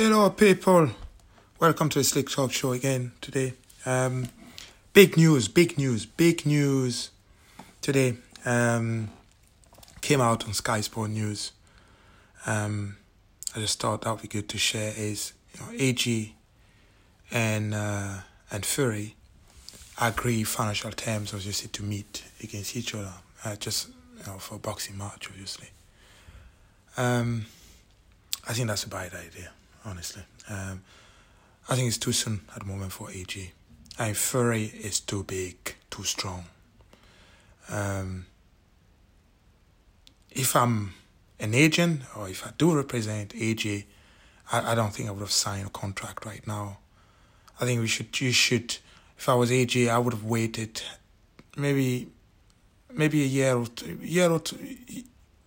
Hello, people. Welcome to the Slick Talk Show again today. Um, big news, big news, big news today. Um, came out on Sky Sport News. Um, I just thought that would be good to share. Is you know, AJ and uh, and Fury agree financial terms, obviously, to meet against each other, uh, just you know, for boxing match, obviously. Um, I think that's a bad idea, honestly. Um, I think it's too soon at the moment for AJ. And Fury is too big, too strong. Um, if I'm an agent or if I do represent AJ, I, I don't think I would have signed a contract right now. I think we should, you should, if I was AJ, I would have waited maybe, maybe a year or two, year or two,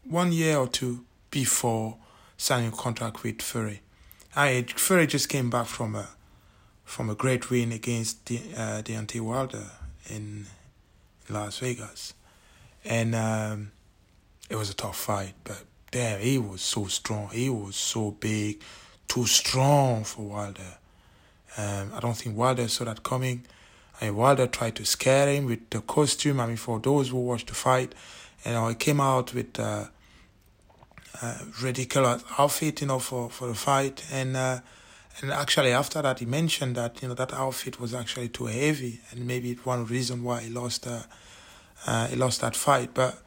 one year or two before signing a contract with Fury. I Fury just came back from a from a great win against De, uh, Deontay Wilder in Las Vegas, and um, it was a tough fight. But damn, he was so strong. He was so big, too strong for Wilder. Um, I don't think Wilder saw that coming. I mean, Wilder tried to scare him with the costume. I mean, for those who watched the fight, you know, he came out with. Uh, ridiculous outfit, you know, for, for the fight. And uh, and actually after that, he mentioned that you know that outfit was actually too heavy, and maybe one reason why he lost uh, uh he lost that fight. But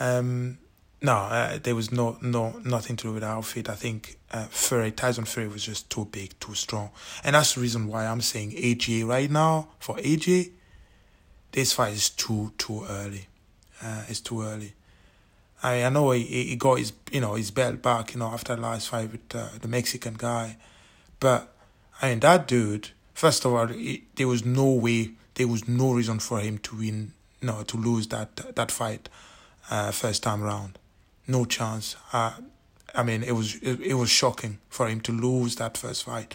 um, no, uh, there was no no nothing to do with the outfit. I think uh, Fury Tyson Fury was just too big, too strong, and that's the reason why I'm saying AJ right now for AJ. This fight is too too early. Uh, it's too early. I I know he, he got his you know his belt back you know after the last fight with uh, the Mexican guy, but I mean that dude. First of all, he, there was no way, there was no reason for him to win, no, to lose that that fight, uh, first time round, no chance. Uh, I mean, it was it, it was shocking for him to lose that first fight,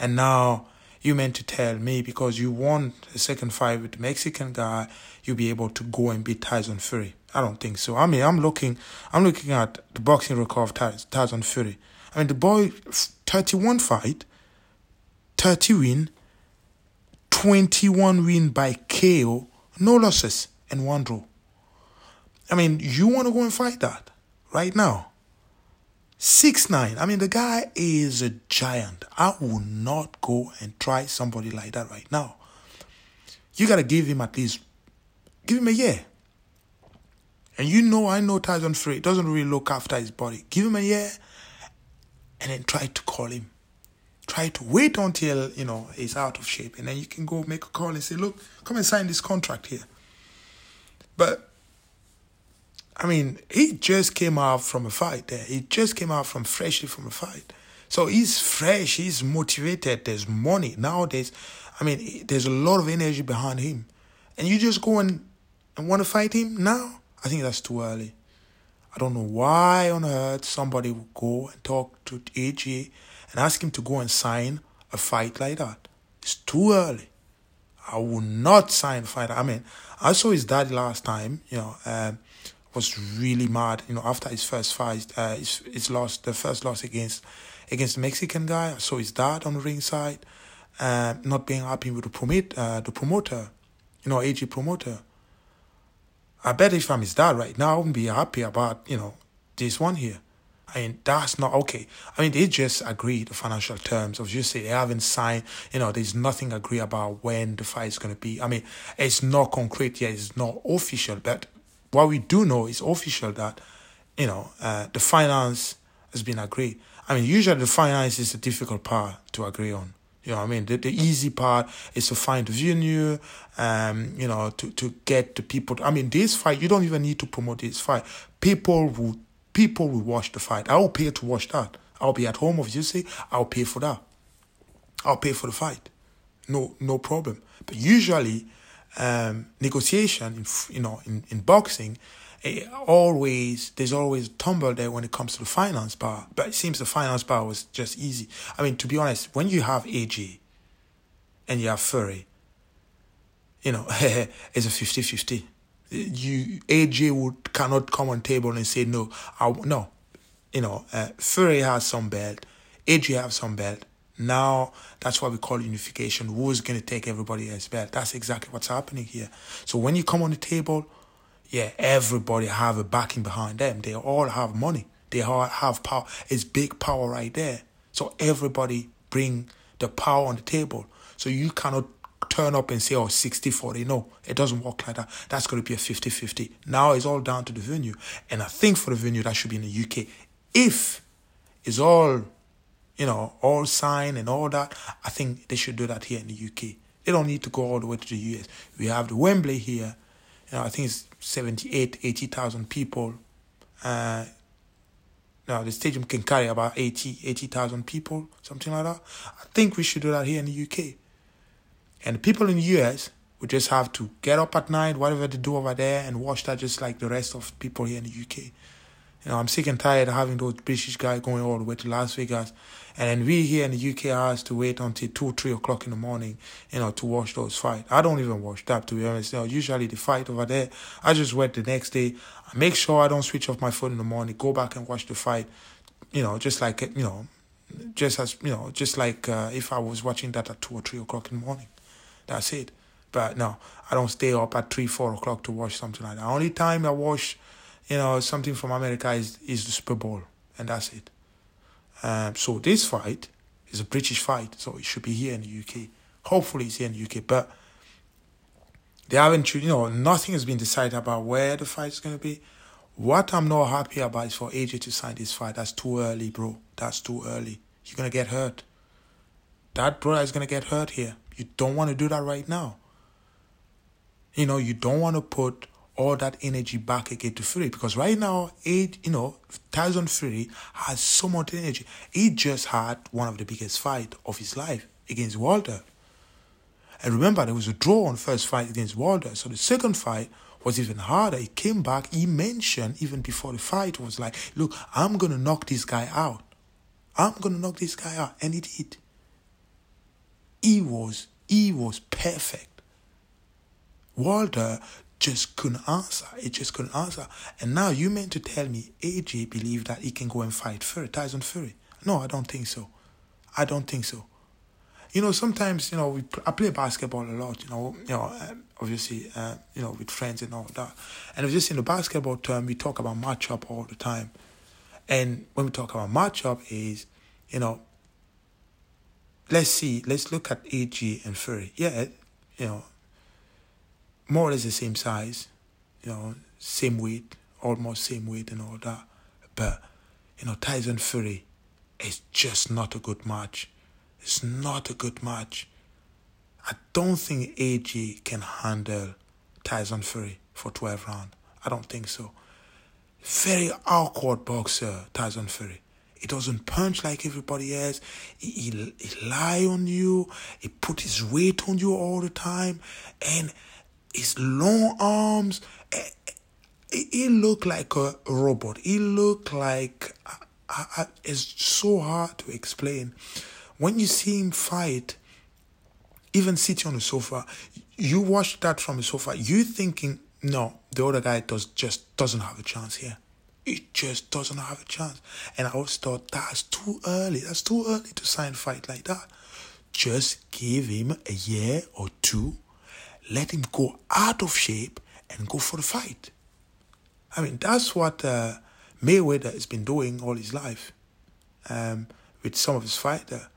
and now you meant to tell me because you won the second fight with the Mexican guy, you'll be able to go and beat Tyson Fury. I don't think so. I mean, I'm looking, I'm looking at the boxing record of Tyson Fury. I mean, the boy, 31 fight, 30 win, 21 win by KO, no losses, and one draw. I mean, you want to go and fight that right now? Six nine. I mean, the guy is a giant. I will not go and try somebody like that right now. You gotta give him at least, give him a year. And you know, I know Tyson Fury doesn't really look after his body. Give him a year and then try to call him. Try to wait until, you know, he's out of shape. And then you can go make a call and say, look, come and sign this contract here. But, I mean, he just came out from a fight there. He just came out from freshly from a fight. So he's fresh, he's motivated, there's money. Nowadays, I mean, there's a lot of energy behind him. And you just go and, and want to fight him now? I think that's too early. I don't know why on earth somebody would go and talk to AJ and ask him to go and sign a fight like that. It's too early. I will not sign a fight. I mean, I saw his dad last time, you know, um, was really mad, you know, after his first fight, uh, his, his loss, the first loss against against the Mexican guy. I saw his dad on the ringside, uh, not being happy with the, promote, uh, the promoter, you know, AJ promoter. I bet if I'm his dad right now, I wouldn't be happy about, you know, this one here. I mean, that's not okay. I mean, they just agreed the financial terms. As you say, they haven't signed, you know, there's nothing agreed about when the fight is going to be. I mean, it's not concrete yet, it's not official. But what we do know is official that, you know, uh, the finance has been agreed. I mean, usually the finance is a difficult part to agree on. You know what I mean? The, the easy part is to find the venue, um, you know, to, to get the people. I mean, this fight, you don't even need to promote this fight. People will, people will watch the fight. I will pay to watch that. I'll be at home, obviously. I'll pay for that. I'll pay for the fight. No, no problem. But usually, um, negotiation, in, you know, in, in boxing, it always there's always tumble there when it comes to the finance bar. But it seems the finance bar was just easy. I mean, to be honest, when you have AJ and you have Fury, you know, it's a 50-50. You AJ would cannot come on table and say no. I no, you know, uh, Fury has some belt. AJ have some belt. Now that's what we call unification. Who's going to take everybody else's belt? That's exactly what's happening here. So when you come on the table, yeah, everybody have a backing behind them. They all have money. They all have power. It's big power right there. So everybody bring the power on the table. So you cannot turn up and say, oh, 60 40. No, it doesn't work like that. That's going to be a 50 50. Now it's all down to the venue. And I think for the venue, that should be in the UK. If it's all, you know, all signed and all that, I think they should do that here in the UK. They don't need to go all the way to the US. We have the Wembley here. You know, I think it's 78, 80,000 people. Uh, now the stadium can carry about 80 80,000 people, something like that. I think we should do that here in the UK. And people in the US would just have to get up at night, whatever they do over there, and watch that just like the rest of people here in the UK. You know, I'm sick and tired of having those British guys going all the way to Las Vegas. And then we here in the UK has to wait until 2, 3 o'clock in the morning, you know, to watch those fights. I don't even watch that, to be honest. You know, usually the fight over there, I just wait the next day. I make sure I don't switch off my phone in the morning, go back and watch the fight, you know, just like, you know, just as, you know, just like uh, if I was watching that at 2 or 3 o'clock in the morning. That's it. But no, I don't stay up at 3, 4 o'clock to watch something like that. Only time I watch you know, something from America is, is the Super Bowl, and that's it. Um, so this fight is a British fight, so it should be here in the UK. Hopefully, it's here in the UK, but they haven't, you know, nothing has been decided about where the fight is going to be. What I'm not happy about is for AJ to sign this fight. That's too early, bro. That's too early. You're going to get hurt. That brother is going to get hurt here. You don't want to do that right now. You know, you don't want to put all that energy back again to Fury because right now, it you know, Tyson Fury has so much energy. He just had one of the biggest fight of his life against Wilder. And remember, there was a draw on first fight against Wilder. So the second fight was even harder. He came back. He mentioned even before the fight was like, "Look, I'm gonna knock this guy out. I'm gonna knock this guy out," and he did. He was he was perfect. Wilder just couldn't answer. It just couldn't answer. And now you meant to tell me AJ believed that he can go and fight Fury, Tyson Fury. No, I don't think so. I don't think so. You know, sometimes you know we I play basketball a lot. You know, you know, um, obviously, uh, you know, with friends and all that. And just in the basketball term, we talk about matchup all the time. And when we talk about matchup, is you know, let's see, let's look at AJ and Fury. Yeah, you know, more or less the same size, you know, same weight, almost same weight and all that. But, you know, Tyson Fury is just not a good match. It's not a good match. I don't think AJ can handle Tyson Fury for 12 rounds. I don't think so. Very awkward boxer, Tyson Fury. He doesn't punch like everybody else. He, he, he lie on you. He put his weight on you all the time. And his long arms. Eh, eh, he looked like a robot. He looked like I, I, it's so hard to explain. When you see him fight, even sitting on the sofa, you watch that from the sofa. You thinking, no, the other guy does just doesn't have a chance here. He just doesn't have a chance. And I always thought that's too early. That's too early to sign a fight like that. Just give him a year or two let him go out of shape and go for the fight. I mean, that's what uh, Mayweather has been doing all his life um, with some of his fighter.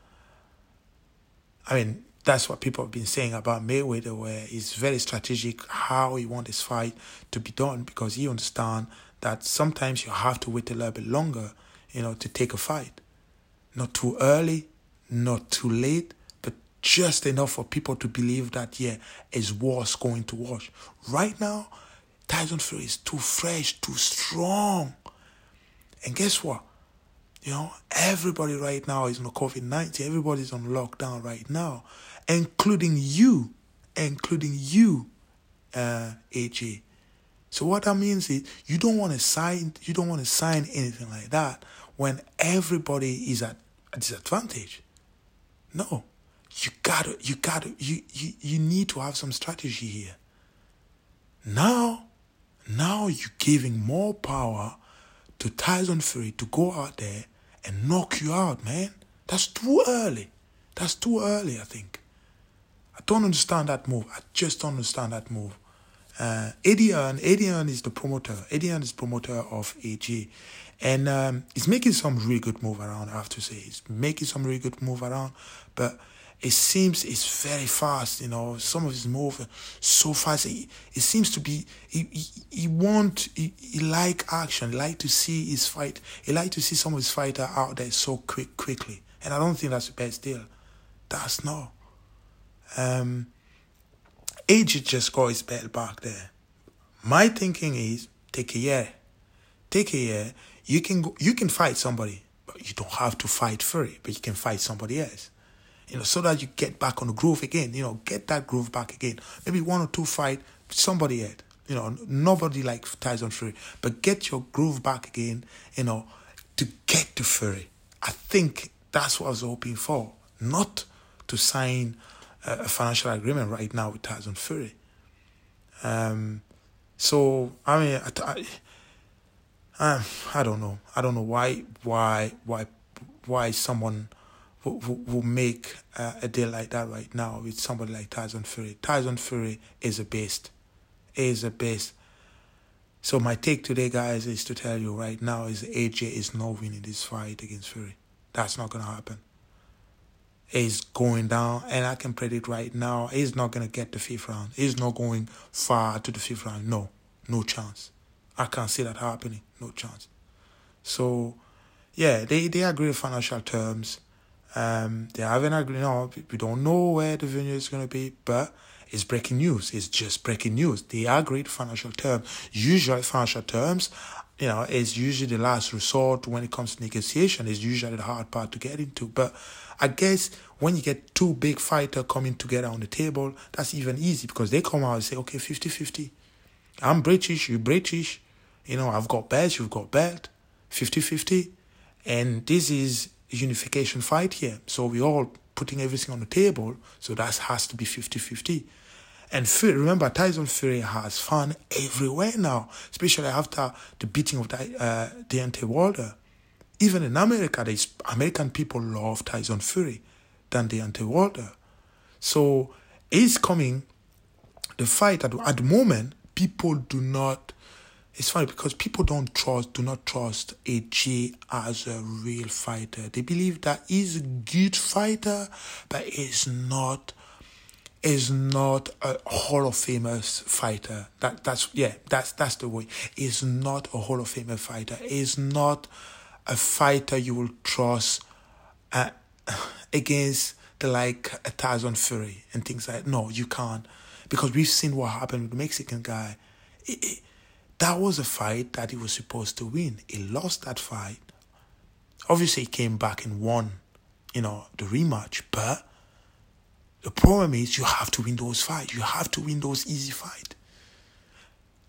I mean, that's what people have been saying about Mayweather, where he's very strategic how he wants his fight to be done because he understands that sometimes you have to wait a little bit longer, you know, to take a fight. Not too early, not too late, just enough for people to believe that, yeah, his war's going to wash. Right now, Tyson Fury is too fresh, too strong. And guess what? You know, everybody right now is on COVID 19. Everybody's on lockdown right now, including you, including you, uh, AJ. So what that means is you don't want to sign you don't want to sign anything like that when everybody is at a disadvantage. No you gotta you gotta you, you you need to have some strategy here now now you're giving more power to Tyson Fury to go out there and knock you out man That's too early. That's too early, I think. I don't understand that move. I just don't understand that move. Uh, Eddie is the promoter. Hearn is promoter of AJ. And um, he's making some really good move around, I have to say. He's making some really good move around. But it seems it's very fast, you know. Some of his move so fast. It, it seems to be he he, he want he, he like action, like to see his fight. He like to see some of his fighter out there so quick quickly. And I don't think that's the best deal. That's no. Um AJ just got his belt back there. My thinking is take a year. Take a year. You can go, you can fight somebody, but you don't have to fight Fury, but you can fight somebody else you know, so that you get back on the groove again, you know, get that groove back again. Maybe one or two fight somebody else, you know, nobody like Tyson Fury, but get your groove back again, you know, to get to Fury. I think that's what I was hoping for, not to sign a, financial agreement right now with Tyson Fury. Um, so I mean, I, I, I don't know. I don't know why, why, why, why someone will, will make uh, a deal like that right now with somebody like Tyson Fury. Tyson Fury is a beast. Is a beast. So my take today, guys, is to tell you right now is AJ is not winning this fight against Fury. That's not gonna happen. He's going down, and I can predict right now he's not gonna get the fifth round. He's not going far to the fifth round. No, no chance. I can't see that happening. No chance. So, yeah, they they agree financial terms. Um, they haven't agreed. No, we don't know where the venue is going to be, but it's breaking news. It's just breaking news. They agreed financial terms. Usually, financial terms, you know, is usually the last resort when it comes to negotiation. It's usually the hard part to get into. But I guess when you get two big fighters coming together on the table, that's even easy because they come out and say, okay, 50 50. I'm British, you British. You know, I've got belt, you've got belt, 50 50. And this is unification fight here. So we all putting everything on the table. So that has to be 50-50. And Fury, remember, Tyson Fury has fun everywhere now, especially after the beating of uh, Deontay Wilder. Even in America, the American people love Tyson Fury than Deontay Wilder. So he's coming. The fight at, at the moment, people do not it's funny because people don't trust, do not trust AJ as a real fighter. They believe that he's a good fighter, but he's not is not a Hall of Famous fighter. That that's yeah, that's that's the way. Is not a Hall of Famer fighter. Is not a fighter you will trust uh, against the like a Tyson Fury and things like that. No, you can't because we've seen what happened with the Mexican guy. It, it, that was a fight that he was supposed to win. He lost that fight. Obviously, he came back and won, you know, the rematch. But the problem is, you have to win those fights. You have to win those easy fights.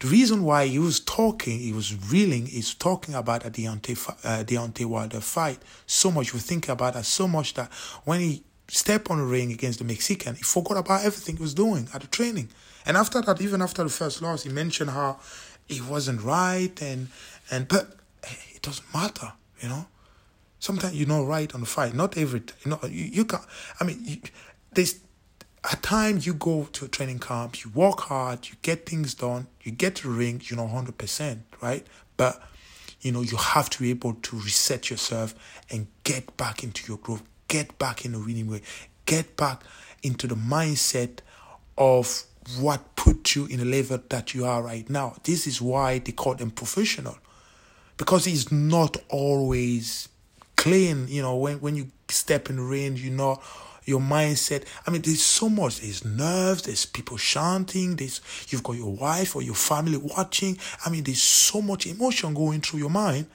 The reason why he was talking, he was reeling, he's talking about a Deontay, uh, Deontay Wilder fight so much. We think about that so much that when he stepped on the ring against the Mexican, he forgot about everything he was doing at the training. And after that, even after the first loss, he mentioned how it wasn't right and and but it doesn't matter you know sometimes you're not right on the fight not every time. you know you, you can i mean you, there's at time you go to a training camp you work hard you get things done you get to the ring you know 100% right but you know you have to be able to reset yourself and get back into your groove get back in the winning way get back into the mindset of what put you in the level that you are right now. This is why they call them professional. Because it's not always clean, you know, when, when you step in the ring, you know, your mindset. I mean, there's so much. There's nerves, there's people chanting, there's you've got your wife or your family watching. I mean, there's so much emotion going through your mind.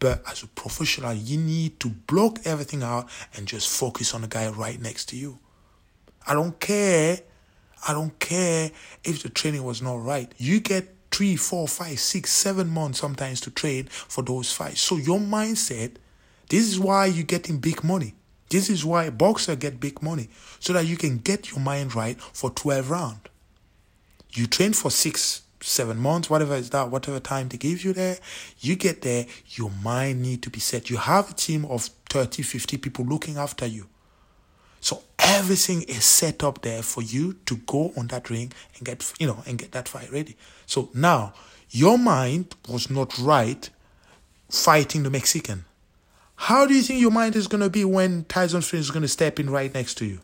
But as a professional, you need to block everything out and just focus on the guy right next to you. I don't care I don't care if the training was not right. You get three, four, five, six, seven months sometimes to train for those fights. So your mindset, this is why you're getting big money. This is why boxers get big money. So that you can get your mind right for 12 rounds. You train for six seven months, whatever is that, whatever time they give you there, you get there, your mind need to be set. You have a team of 30, 50 people looking after you. So everything is set up there for you to go on that ring and get, you know, and get that fight ready. So now your mind was not right fighting the Mexican. How do you think your mind is going to be when Tyson Fury is going to step in right next to you?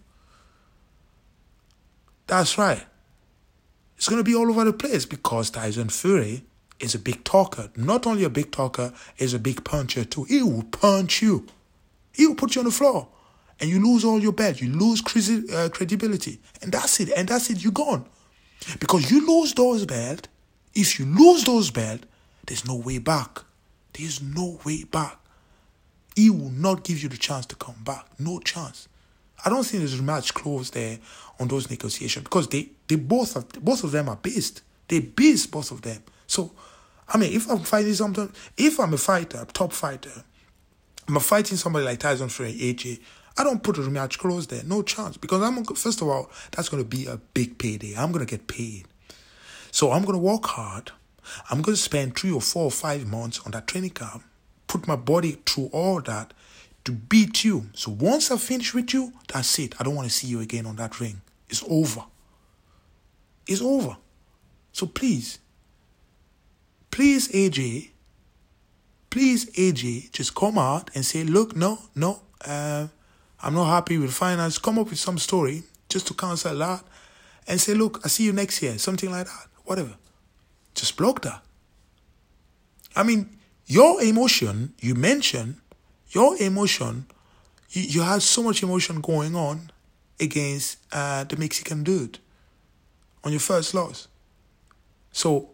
That's right. It's going to be all over the place because Tyson Fury is a big talker. Not only a big talker, is a big puncher too. He will punch you. He will put you on the floor. And you lose all your belt. You lose uh, credibility. And that's it. And that's it. You're gone. Because you lose those belt. If you lose those belt, there's no way back. There's no way back. He will not give you the chance to come back. No chance. I don't think there's a match close there on those negotiations because they, they both have, both of them are based. They based both of them. So, I mean, if I'm fighting something, if I'm a fighter, a top fighter, I'm fighting somebody like Tyson Fury, AJ. I don't put a rematch close there. No chance because I'm first of all that's going to be a big payday. I'm going to get paid, so I'm going to work hard. I'm going to spend three or four or five months on that training camp, put my body through all that, to beat you. So once I finish with you, that's it. I don't want to see you again on that ring. It's over. It's over. So please, please, AJ, please, AJ, just come out and say, look, no, no, uh, I'm not happy with finance. Come up with some story just to cancel that and say, look, I see you next year, something like that, whatever. Just block that. I mean, your emotion you mentioned your emotion, you, you had so much emotion going on against uh, the Mexican dude on your first loss. So,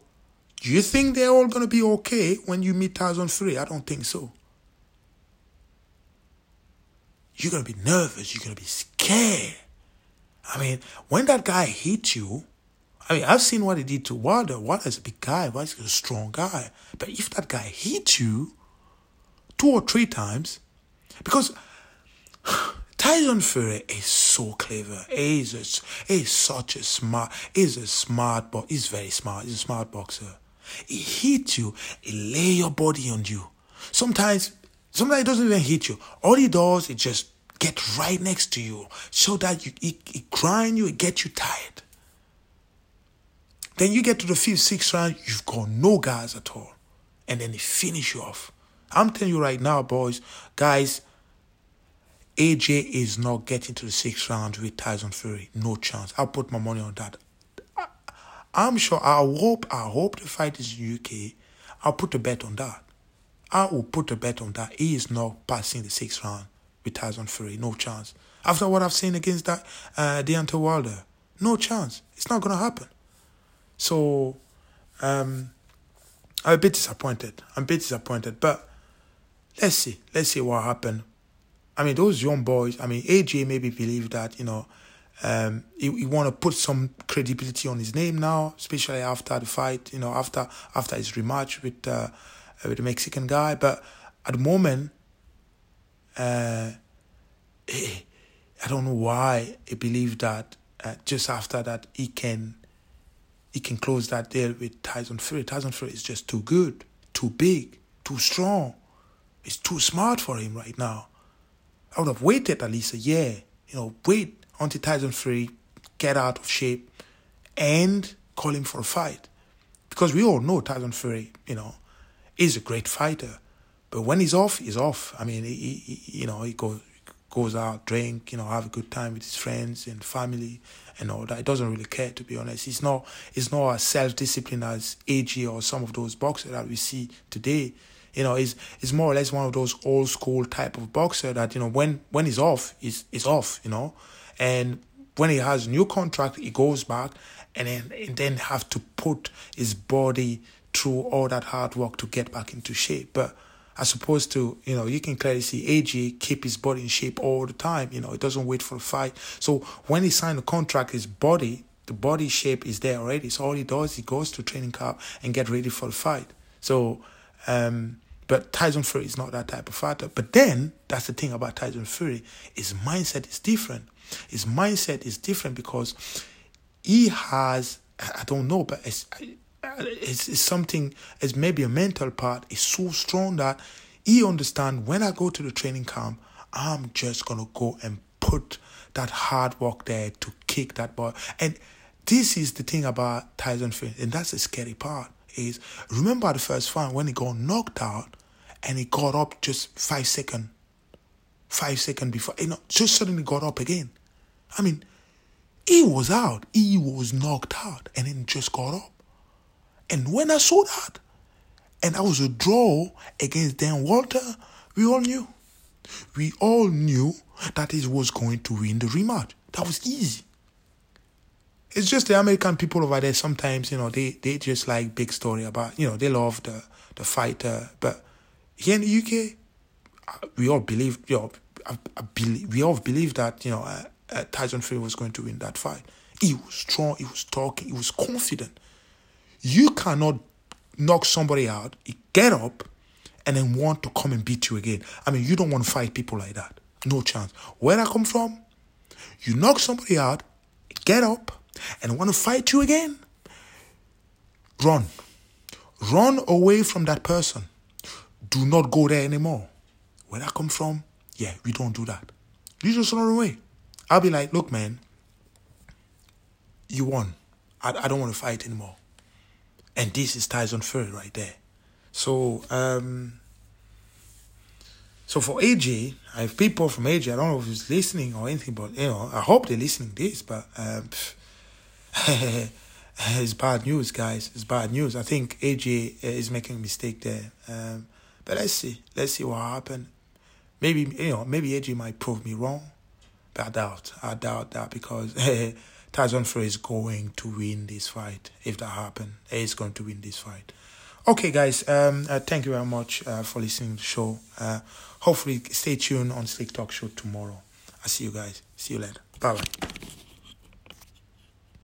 do you think they're all going to be okay when you meet Tyson Fury? I don't think so. You're going to be nervous. You're going to be scared. I mean, when that guy hit you, I mean, I've seen what he did to Wilder. Wilder's a big guy. Wilder's a strong guy. But if that guy hit you, two or three times because Tyson Fury is so clever. He's, a, he's such a smart, he's a smart, but he's very smart. He's a smart boxer. He hit you, he lay your body on you. Sometimes, sometimes he doesn't even hit you. All he does is just get right next to you so that you, he, he grind you, he get you tired. Then you get to the fifth, sixth round, you've got no guys at all. And then he finish you off. I'm telling you right now, boys, guys, AJ is not getting to the sixth round with Tyson Fury. No chance. I'll put my money on that. I, am sure. I hope. I hope the fight is in UK. I'll put a bet on that. I will put a bet on that. He is not passing the sixth round with Tyson Fury. No chance. After what I've seen against that uh, Deontay Wilder, no chance. It's not gonna happen. So, um, I'm a bit disappointed. I'm a bit disappointed, but let's see. Let's see what happened. I mean, those young boys. I mean, AJ maybe believe that you know, um, he, he want to put some credibility on his name now, especially after the fight. You know, after after his rematch with uh, with the Mexican guy. But at the moment, uh, I don't know why he believed that uh, just after that he can he can close that deal with Tyson Fury. Tyson Fury is just too good, too big, too strong. It's too smart for him right now. I would have waited at least a year, you know, wait until Tyson Fury get out of shape and call him for a fight. Because we all know Tyson Fury, you know, is a great fighter. But when he's off, he's off. I mean, he, he you know, he goes goes out, drink, you know, have a good time with his friends and family and all that. He doesn't really care, to be honest. He's not, he's not as self-disciplined as AJ or some of those boxers that we see today. You know, he's, he's more or less one of those old school type of boxer that, you know, when, when he's off, he's, he's off, you know. And when he has new contract, he goes back and then, and then have to put his body through all that hard work to get back into shape. But as opposed to, you know, you can clearly see AJ keep his body in shape all the time. You know, it doesn't wait for a fight. So when he signed the contract, his body, the body shape is there already. So all he does, he goes to training camp and get ready for the fight. So um, but Tyson Fury is not that type of fighter. But then that's the thing about Tyson Fury. His mindset is different. His mindset is different because he has I don't know, but it's, it's something. It's maybe a mental part. It's so strong that he understand when I go to the training camp, I'm just gonna go and put that hard work there to kick that ball. And this is the thing about Tyson Fury, and that's the scary part. Is remember the first fight when he got knocked out and he got up just five second, five second before, you know, just suddenly got up again. I mean, he was out, he was knocked out, and then just got up. And when I saw that, and that was a draw against Deontay Wilder, we all knew. We all knew that he was going to win the rematch. That was easy. It's just the American people over there. Sometimes you know they, they just like big story about you know they love the the fighter, but here in the UK, uh, we all believe you know I, I believe, we all believe that you know uh, uh, Tyson Fury was going to win that fight. He was strong. He was talking. He was confident. You cannot knock somebody out, get up, and then want to come and beat you again. I mean, you don't want to fight people like that. No chance. Where I come from, you knock somebody out, get up, and want to fight you again. Run. Run away from that person. Do not go there anymore. Where I come from, yeah, we don't do that. You just run away. I'll be like, look, man, you won. I, I don't want to fight anymore. And this is Tyson Fury right there. So, um, so for AJ, I have people from AJ. I don't know if he's listening or anything, but you know, I hope they're listening this. But um, it's bad news, guys. It's bad news. I think AJ is making a mistake there. Um, but let's see. Let's see what happens. Maybe you know, maybe AJ might prove me wrong. But I doubt. I doubt that because Tyson Fury is going to win this fight. If that happens, he is going to win this fight. Okay, guys. Um, uh, thank you very much uh, for listening to the show. Uh, hopefully, stay tuned on Slick Talk Show tomorrow. I see you guys. See you later. Bye bye.